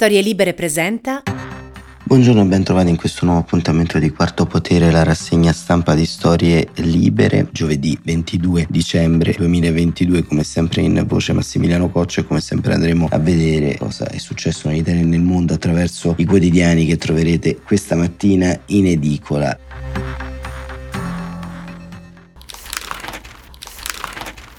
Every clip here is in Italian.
Storie Libere presenta. Buongiorno e ben trovati in questo nuovo appuntamento di Quarto Potere, la rassegna stampa di Storie Libere, giovedì 22 dicembre 2022, come sempre in voce Massimiliano Coccio e come sempre andremo a vedere cosa è successo in Italia e nel mondo attraverso i quotidiani che troverete questa mattina in edicola.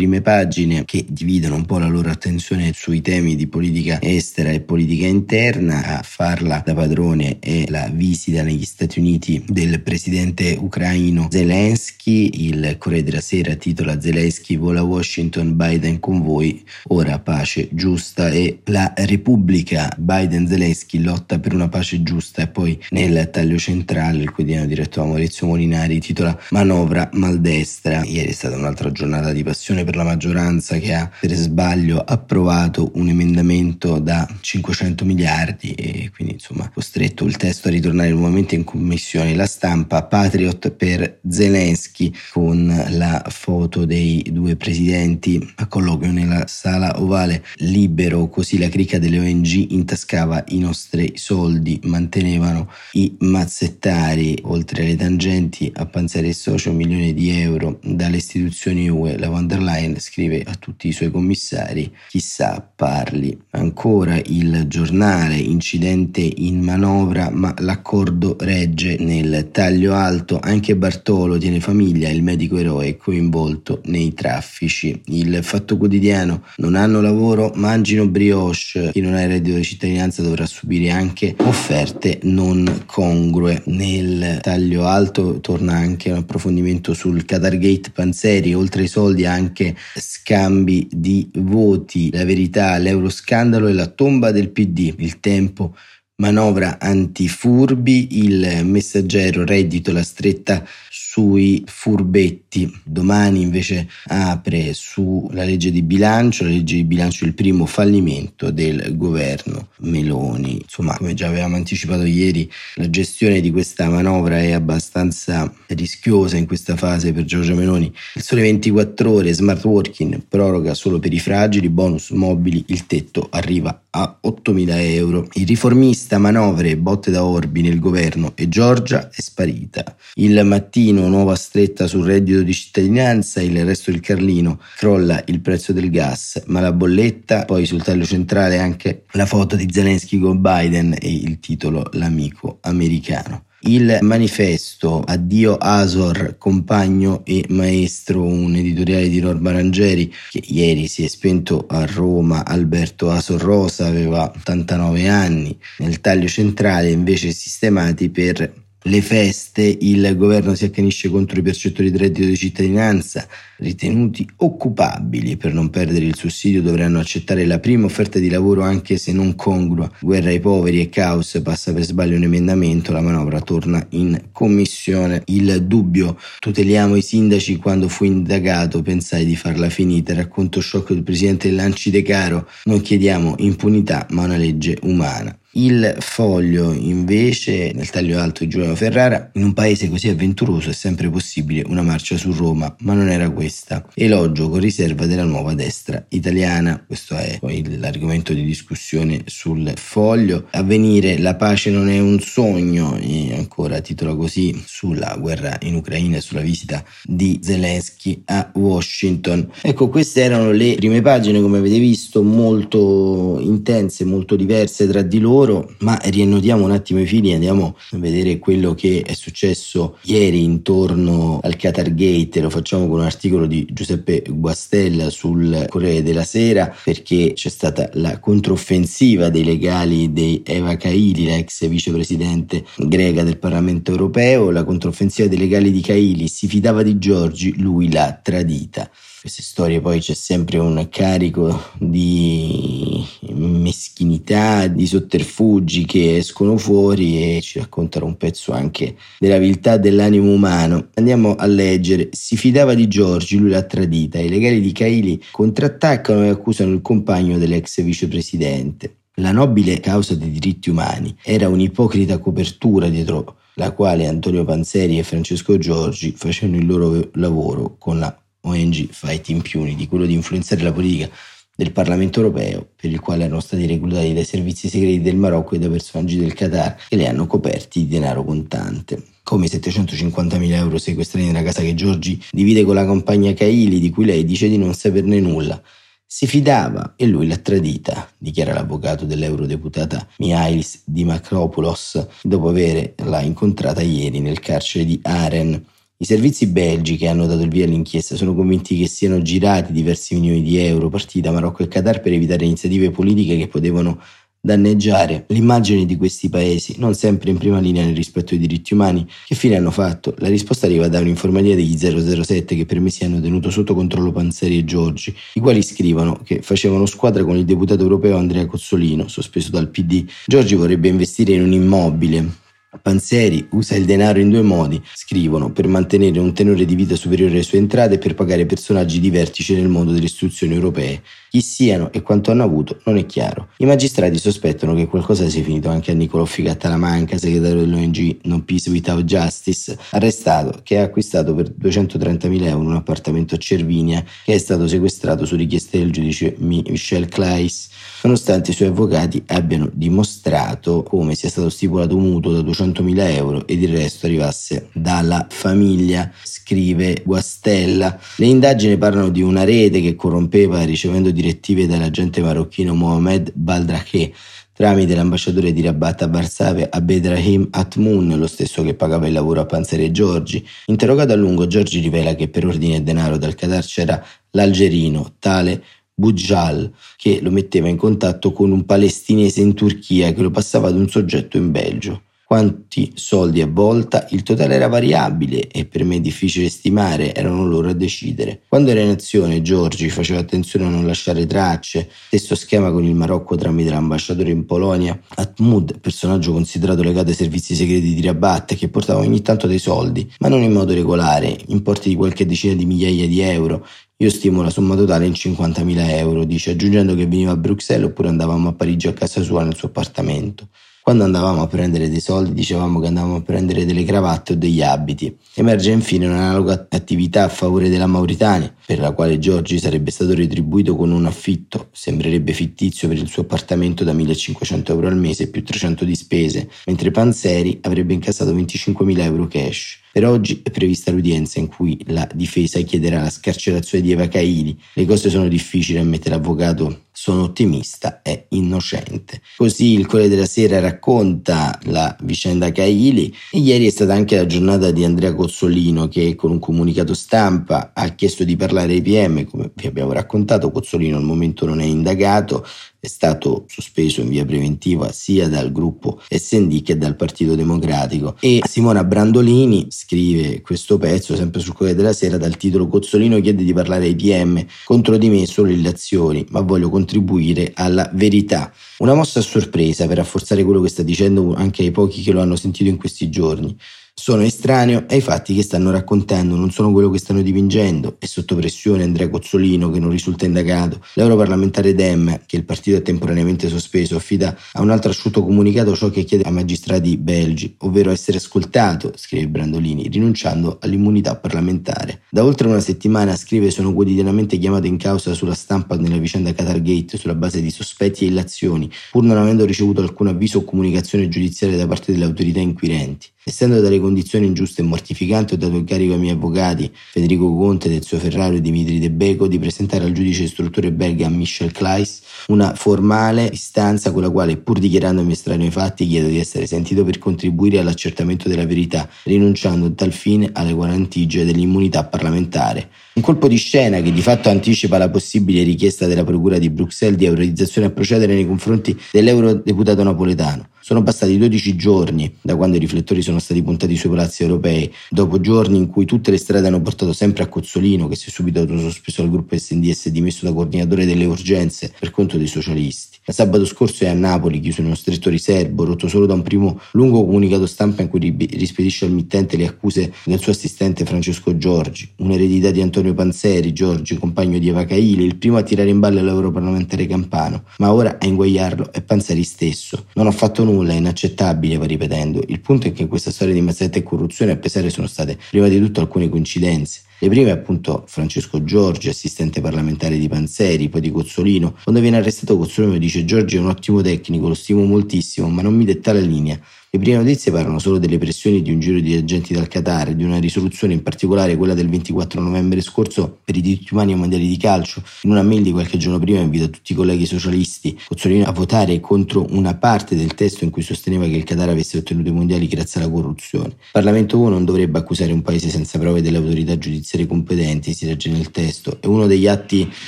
Prime pagine che dividono un po' la loro attenzione sui temi di politica estera e politica interna. A farla da padrone è la visita negli Stati Uniti del presidente ucraino Zelensky. Il Corriere della Sera titola Zelensky vola a Washington, Biden con voi, ora pace giusta e la Repubblica Biden-Zelensky lotta per una pace giusta e poi nel taglio centrale il quotidiano diretto da Maurizio Molinari titola manovra maldestra. Ieri è stata un'altra giornata di passione per la maggioranza che ha per sbaglio approvato un emendamento da 500 miliardi e quindi insomma costretto il testo a ritornare nuovamente in commissione. La stampa Patriot per Zelensky con la foto dei due presidenti a colloquio nella sala ovale libero così la cricca delle ONG intascava i nostri soldi, mantenevano i mazzettari oltre alle tangenti a Panzeri e Socio un milione di euro dalle istituzioni UE, la von der Leyen Leyen scrive a tutti i suoi commissari, chissà parli. Ancora il giornale, incidente in manovra, ma l'accordo regge nel taglio alto. Anche Bartolo tiene famiglia, il medico eroe coinvolto nei traffici. Il fatto quotidiano, non hanno lavoro, mangino brioche. Chi non ha il reddito di cittadinanza dovrà subire anche offerte non congrue. Nel taglio alto torna anche un approfondimento sul Qatargate Panzeri, oltre ai soldi anche scambi di voti, la verità, l'euroscandalo e la tomba del PD, il tempo manovra antifurbi, il messaggero reddito la stretta sui furbetti. Domani invece apre sulla legge di bilancio, la legge di bilancio è il primo fallimento del governo Meloni. Insomma, come già avevamo anticipato ieri, la gestione di questa manovra è abbastanza rischiosa in questa fase per Giorgia Meloni. Il sole 24 ore, smart working, proroga solo per i fragili, bonus mobili, il tetto arriva a 8.000 euro. Il riformista manovre botte da orbi nel governo e Giorgia è sparita. Il mattino Carlino, nuova stretta sul reddito di cittadinanza, il resto del Carlino, crolla il prezzo del gas, ma la bolletta, poi sul taglio centrale anche la foto di Zelensky con Biden e il titolo L'amico americano. Il manifesto Addio Asor, compagno e maestro, un editoriale di Norma Rangeri che ieri si è spento a Roma. Alberto Asor Rosa aveva 89 anni. Nel taglio centrale invece sistemati per le feste, il governo si accanisce contro i percettori di reddito di cittadinanza, ritenuti occupabili per non perdere il sussidio dovranno accettare la prima offerta di lavoro anche se non congrua. Guerra ai poveri e caos, passa per sbaglio un emendamento, la manovra torna in commissione. Il dubbio, tuteliamo i sindaci quando fu indagato, pensai di farla finita, racconto shock del presidente Lanci De Caro, non chiediamo impunità ma una legge umana. Il foglio invece nel taglio alto di Giuliano Ferrara, in un paese così avventuroso è sempre possibile una marcia su Roma, ma non era questa. Elogio con riserva della nuova destra italiana, questo è poi l'argomento di discussione sul foglio. Avvenire la pace non è un sogno, e ancora titola così sulla guerra in Ucraina e sulla visita di Zelensky a Washington. Ecco, queste erano le prime pagine, come avete visto, molto intense, molto diverse tra di loro loro, ma riannotiamo un attimo i fili e andiamo a vedere quello che è successo ieri intorno al Qatar Gate, lo facciamo con un articolo di Giuseppe Guastella sul Corriere della Sera perché c'è stata la controffensiva dei legali di Eva Kaili, la ex vicepresidente greca del Parlamento europeo, la controffensiva dei legali di Kaili si fidava di Giorgi, lui l'ha tradita queste storie poi c'è sempre un carico di meschinità, di sotterfugi che escono fuori e ci raccontano un pezzo anche della viltà dell'animo umano. Andiamo a leggere. Si fidava di Giorgi, lui l'ha tradita. I legali di Caili contrattaccano e accusano il compagno dell'ex vicepresidente. La nobile causa dei diritti umani era un'ipocrita copertura dietro la quale Antonio Panzeri e Francesco Giorgi facevano il loro lavoro con la ONG Fight Impunity, quello di influenzare la politica del Parlamento europeo, per il quale erano stati reclutati dai servizi segreti del Marocco e da personaggi del Qatar che li hanno coperti di denaro contante come 750.000 euro sequestrati nella casa che Giorgi divide con la compagnia Caili, di cui lei dice di non saperne nulla. Si fidava e lui l'ha tradita, dichiara l'avvocato dell'eurodeputata Mihailis Dimakropoulos dopo averla incontrata ieri nel carcere di Aren. I servizi belgi che hanno dato il via all'inchiesta sono convinti che siano girati diversi milioni di euro partiti da Marocco e Qatar per evitare iniziative politiche che potevano danneggiare l'immagine di questi paesi, non sempre in prima linea nel rispetto ai diritti umani. Che fine hanno fatto? La risposta arriva da un'informalia degli 007 che per mesi hanno tenuto sotto controllo Panzeri e Giorgi, i quali scrivono che facevano squadra con il deputato europeo Andrea Cozzolino, sospeso dal PD. Giorgi vorrebbe investire in un immobile Panzeri usa il denaro in due modi, scrivono, per mantenere un tenore di vita superiore alle sue entrate e per pagare personaggi di vertice nel mondo delle istituzioni europee. Chi siano e quanto hanno avuto non è chiaro. I magistrati sospettano che qualcosa sia finito anche a Nicolò Figattalamanca, segretario dell'ONG Non Peace Without Justice, arrestato, che ha acquistato per 230.000 euro un appartamento a Cervinia che è stato sequestrato su richiesta del giudice Michel Claes, nonostante i suoi avvocati abbiano dimostrato come sia stato stipulato un mutuo da 200.000 euro ed il resto arrivasse dalla famiglia, scrive Guastella. Le indagini parlano di una rete che corrompeva ricevendo direttive dall'agente marocchino Mohamed Baldraché tramite l'ambasciatore di Rabat a Varsavia Abdedrahim Atmoun, lo stesso che pagava il lavoro a Panzeri e Giorgi. Interrogato a lungo, Giorgi rivela che per ordine e denaro dal Qatar c'era l'algerino, tale Bujal, che lo metteva in contatto con un palestinese in Turchia che lo passava ad un soggetto in Belgio quanti soldi a volta, il totale era variabile e per me difficile stimare, erano loro a decidere. Quando era in azione Giorgi faceva attenzione a non lasciare tracce, stesso schema con il Marocco tramite l'ambasciatore in Polonia, Atmud, personaggio considerato legato ai servizi segreti di Rabat che portava ogni tanto dei soldi, ma non in modo regolare, importi di qualche decina di migliaia di euro, io stimo la somma totale in 50.000 euro, dice, aggiungendo che veniva a Bruxelles oppure andavamo a Parigi a casa sua nel suo appartamento. Quando andavamo a prendere dei soldi dicevamo che andavamo a prendere delle cravatte o degli abiti. Emerge infine un'analoga attività a favore della Mauritania, per la quale Giorgi sarebbe stato retribuito con un affitto, sembrerebbe fittizio per il suo appartamento da 1500 euro al mese più 300 di spese, mentre Panzeri avrebbe incassato 25.000 euro cash. Per oggi è prevista l'udienza in cui la difesa chiederà la scarcerazione di Eva Caili. Le cose sono difficili, ammette l'avvocato. Sono ottimista, è innocente. Così il Corriere della Sera racconta la vicenda Caili e ieri è stata anche la giornata di Andrea Cozzolino che con un comunicato stampa ha chiesto di parlare ai PM, come vi abbiamo raccontato, Cozzolino al momento non è indagato, è stato sospeso in via preventiva sia dal gruppo SD che dal Partito Democratico. E Simona Brandolini scrive questo pezzo sempre sul Corriere della Sera dal titolo Cozzolino chiede di parlare ai PM contro di me solo le azioni, ma voglio contribuire alla verità. Una mossa a sorpresa per rafforzare quello che sta dicendo anche ai pochi che lo hanno sentito in questi giorni. Sono estraneo ai fatti che stanno raccontando, non sono quello che stanno dipingendo. È sotto pressione Andrea Cozzolino che non risulta indagato. L'europarlamentare Dem, che il partito è temporaneamente sospeso, affida a un altro asciutto comunicato ciò che chiede ai magistrati belgi, ovvero essere ascoltato, scrive Brandolini, rinunciando all'immunità parlamentare. Da oltre una settimana, scrive, sono quotidianamente chiamato in causa sulla stampa nella vicenda Qatargate sulla base di sospetti e illazioni, pur non avendo ricevuto alcun avviso o comunicazione giudiziaria da parte delle autorità inquirenti. Essendo condizioni ingiuste e mortificanti, ho dato incarico ai miei avvocati, Federico Conte, Ezio Ferraro e Dimitri De Beco, di presentare al giudice istruttore belga Michel Kleis una formale istanza con la quale, pur dichiarandomi estraneo ai fatti, chiedo di essere sentito per contribuire all'accertamento della verità, rinunciando a tal fine alle guarentigie dell'immunità parlamentare. Un colpo di scena che di fatto anticipa la possibile richiesta della Procura di Bruxelles di autorizzazione a procedere nei confronti dell'eurodeputato napoletano. Sono passati 12 giorni da quando i riflettori sono stati puntati sui palazzi europei, dopo giorni in cui tutte le strade hanno portato sempre a Cozzolino, che si è subito autosospeso al gruppo SD e dimesso da coordinatore delle urgenze per conto dei socialisti. Il sabato scorso è a Napoli, chiuso in uno stretto riservo, rotto solo da un primo lungo comunicato stampa in cui rispedisce al mittente le accuse del suo assistente Francesco Giorgi, un'eredità di Antonio Panzeri, Giorgi, compagno di Eva Caili, il primo a tirare in ballo l'europarlamentare Campano, ma ora a inguagliarlo è Panzeri stesso. Non ho fatto nulla, è inaccettabile, va ripetendo. Il punto è che questa storia di mazzetta e corruzione a pesare sono state prima di tutto alcune coincidenze. Le prime appunto Francesco Giorgi, assistente parlamentare di Panzeri, poi di Cozzolino. Quando viene arrestato Cozzolino dice Giorgi è un ottimo tecnico, lo stimo moltissimo, ma non mi detta la linea. Le prime notizie parlano solo delle pressioni di un giro di agenti dal Qatar e di una risoluzione, in particolare quella del 24 novembre scorso per i diritti umani ai mondiali di calcio. In una mail di qualche giorno prima invita tutti i colleghi socialisti Cozzolino a votare contro una parte del testo in cui sosteneva che il Qatar avesse ottenuto i mondiali grazie alla corruzione. Il Parlamento UE non dovrebbe accusare un paese senza prove delle autorità giudiziarie competenti, si legge nel testo, è uno degli atti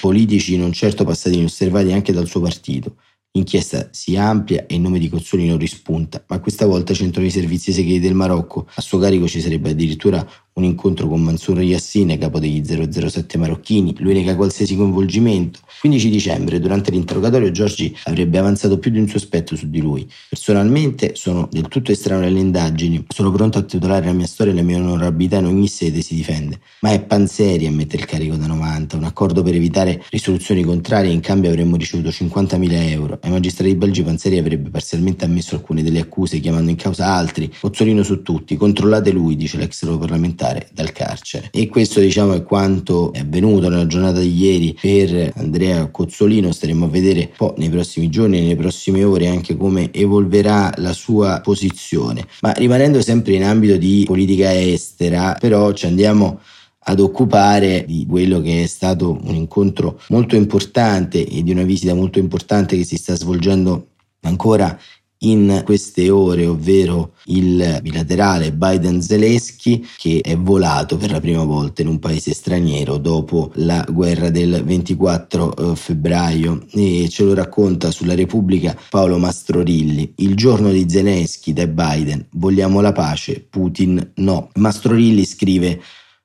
politici non certo passati inosservati anche dal suo partito. L'inchiesta si amplia e il nome di Cozzolino rispunta, ma questa volta c'entrano i servizi segreti del Marocco. A suo carico ci sarebbe addirittura un incontro con Mansour Yassine, capo degli 007 marocchini. Lui nega qualsiasi coinvolgimento. 15 dicembre, durante l'interrogatorio, Giorgi avrebbe avanzato più di un sospetto su di lui. Personalmente sono del tutto estraneo alle indagini, sono pronto a tutelare la mia storia e la mia onorabilità in ogni sede si difende. Ma è Panzeri a mettere il carico da 90, un accordo per evitare risoluzioni contrarie in cambio avremmo ricevuto 50.000 euro. Ai magistrati belgi Panzeri avrebbe parzialmente ammesso alcune delle accuse chiamando in causa altri. Pozzolino su tutti, controllate lui, dice l'ex parlamentare uscire dal carcere. E questo diciamo è quanto è avvenuto nella giornata di ieri per Andrea Cozzolino. Staremo a vedere un po' nei prossimi giorni, nelle prossime ore anche come evolverà la sua posizione. Ma rimanendo sempre in ambito di politica estera, però ci andiamo ad occupare di quello che è stato un incontro molto importante e di una visita molto importante che si sta svolgendo ancora in queste ore, ovvero il bilaterale Biden-Zelensky che è volato per la prima volta in un paese straniero dopo la guerra del 24 eh, febbraio e ce lo racconta sulla Repubblica Paolo Mastrorilli. Il giorno di Zelensky da Biden, vogliamo la pace, Putin no. Mastrorilli scrive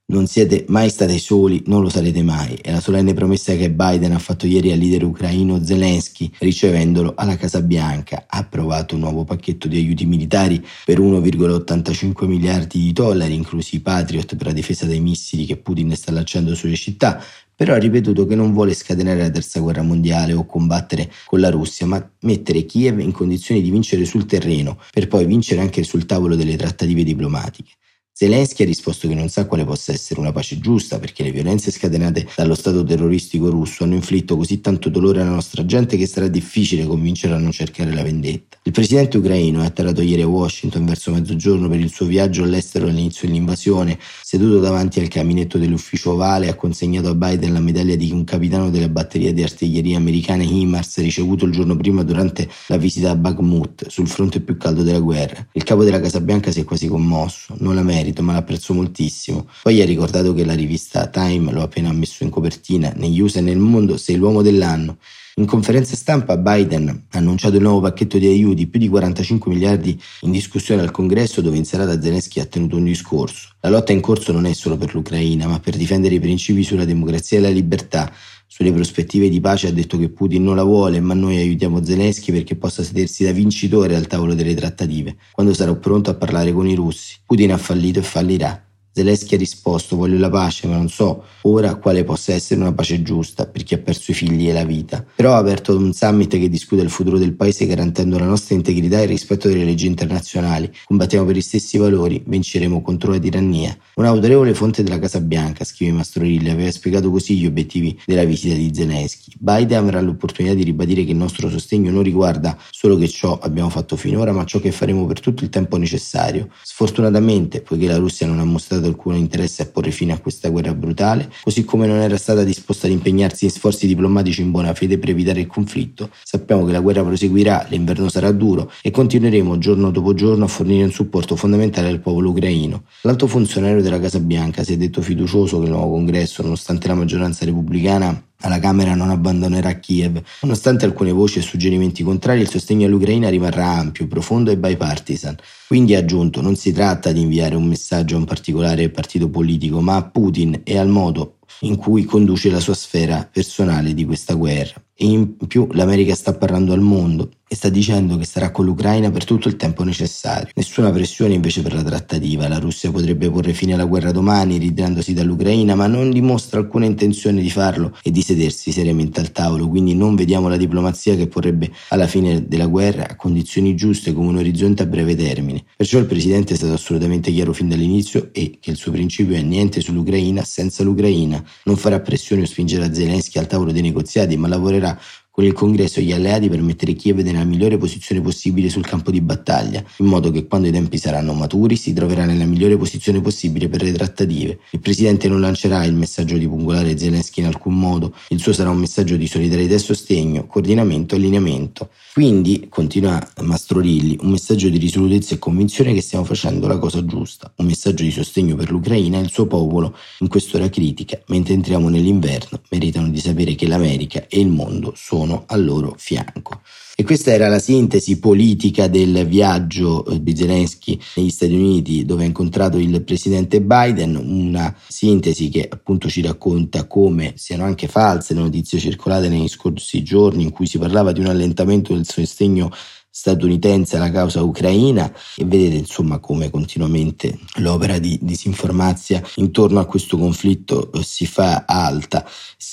non siete mai stati soli, non lo sarete mai. È la solenne promessa che Biden ha fatto ieri al leader ucraino Zelensky, ricevendolo alla Casa Bianca. Ha approvato un nuovo pacchetto di aiuti militari per 1,85 miliardi di dollari, inclusi i Patriot per la difesa dai missili che Putin sta lanciando sulle città, però ha ripetuto che non vuole scatenare la terza guerra mondiale o combattere con la Russia, ma mettere Kiev in condizioni di vincere sul terreno, per poi vincere anche sul tavolo delle trattative diplomatiche. Zelensky ha risposto che non sa quale possa essere una pace giusta perché le violenze scatenate dallo Stato terroristico russo hanno inflitto così tanto dolore alla nostra gente che sarà difficile convincerla a non cercare la vendetta. Il presidente ucraino è atterrato ieri a Washington verso mezzogiorno per il suo viaggio all'estero all'inizio dell'invasione, seduto davanti al caminetto dell'ufficio ovale ha consegnato a Biden la medaglia di un capitano della batteria di artiglieria americana HIMARS ricevuto il giorno prima durante la visita a Bakhmut, sul fronte più caldo della guerra. Il capo della Casa Bianca si è quasi commosso, non l'America merito, ma l'apprezzo moltissimo. Poi ha ricordato che la rivista Time lo ha appena messo in copertina negli USA e nel mondo, sei l'uomo dell'anno. In conferenza stampa Biden ha annunciato il nuovo pacchetto di aiuti, più di 45 miliardi in discussione al congresso dove in serata Zelensky ha tenuto un discorso. La lotta in corso non è solo per l'Ucraina, ma per difendere i principi sulla democrazia e la libertà. Sulle prospettive di pace ha detto che Putin non la vuole, ma noi aiutiamo Zelensky perché possa sedersi da vincitore al tavolo delle trattative, quando sarà pronto a parlare con i russi. Putin ha fallito e fallirà. Zelensky ha risposto voglio la pace ma non so ora quale possa essere una pace giusta per chi ha perso i figli e la vita. Però ha aperto un summit che discute il futuro del paese garantendo la nostra integrità e il rispetto delle leggi internazionali. Combattiamo per gli stessi valori, vinceremo contro la tirannia. Un'autorevole fonte della Casa Bianca, scrive Mastrorilli, aveva spiegato così gli obiettivi della visita di Zelensky. Biden avrà l'opportunità di ribadire che il nostro sostegno non riguarda solo che ciò abbiamo fatto finora, ma ciò che faremo per tutto il tempo necessario. Sfortunatamente, poiché la Russia non ha mostrato alcun interesse a porre fine a questa guerra brutale, così come non era stata disposta ad impegnarsi in sforzi diplomatici in buona fede per evitare il conflitto. Sappiamo che la guerra proseguirà, l'inverno sarà duro e continueremo giorno dopo giorno a fornire un supporto fondamentale al popolo ucraino. L'alto funzionario della Casa Bianca si è detto fiducioso che il nuovo congresso, nonostante la maggioranza repubblicana alla Camera non abbandonerà Kiev. Nonostante alcune voci e suggerimenti contrari, il sostegno all'Ucraina rimarrà ampio, profondo e bipartisan. Quindi ha aggiunto, non si tratta di inviare un messaggio a un particolare partito politico, ma a Putin e al modo in cui conduce la sua sfera personale di questa guerra. E in più l'America sta parlando al mondo e sta dicendo che sarà con l'Ucraina per tutto il tempo necessario. Nessuna pressione invece per la trattativa. La Russia potrebbe porre fine alla guerra domani ritirandosi dall'Ucraina, ma non dimostra alcuna intenzione di farlo e di sedersi seriamente al tavolo. Quindi non vediamo la diplomazia che porrebbe alla fine della guerra a condizioni giuste come un orizzonte a breve termine. Perciò il presidente è stato assolutamente chiaro fin dall'inizio e che il suo principio è niente sull'Ucraina senza l'Ucraina. Non farà pressione o spingerà Zelensky al tavolo dei negoziati, ma lavorerà voilà. Con il congresso e gli alleati per mettere Kiev nella migliore posizione possibile sul campo di battaglia, in modo che quando i tempi saranno maturi si troverà nella migliore posizione possibile per le trattative. Il presidente non lancerà il messaggio di pungolare Zelensky in alcun modo, il suo sarà un messaggio di solidarietà e sostegno, coordinamento e allineamento. Quindi, continua Mastrorilli, un messaggio di risolutezza e convinzione che stiamo facendo la cosa giusta, un messaggio di sostegno per l'Ucraina e il suo popolo in quest'ora critica, mentre entriamo nell'inverno, meritano di sapere che l'America e il mondo sono sono al loro fianco. E questa era la sintesi politica del viaggio eh, di Zelensky negli Stati Uniti dove ha incontrato il presidente Biden, una sintesi che appunto ci racconta come siano anche false le notizie circolate negli scorsi giorni in cui si parlava di un allentamento del sostegno statunitense alla causa ucraina e vedete insomma come continuamente l'opera di disinformazia intorno a questo conflitto si fa alta,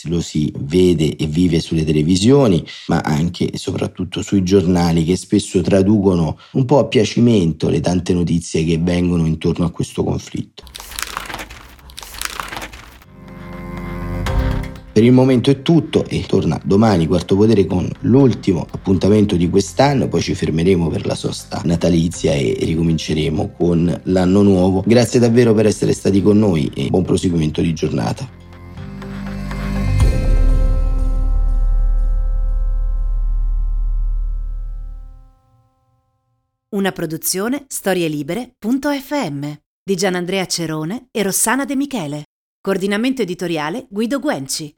lo si vede e vive sulle televisioni ma anche e soprattutto sui giornali che spesso traducono un po' a piacimento le tante notizie che vengono intorno a questo conflitto. Per il momento è tutto e torna domani Quarto Potere con l'ultimo appuntamento di quest'anno, poi ci fermeremo per la sosta natalizia e ricominceremo con l'anno nuovo. Grazie davvero per essere stati con noi e buon proseguimento di giornata. Una produzione storielibere.fm di Gianandrea Cerone e Rossana De Michele. Coordinamento editoriale Guido Guenci.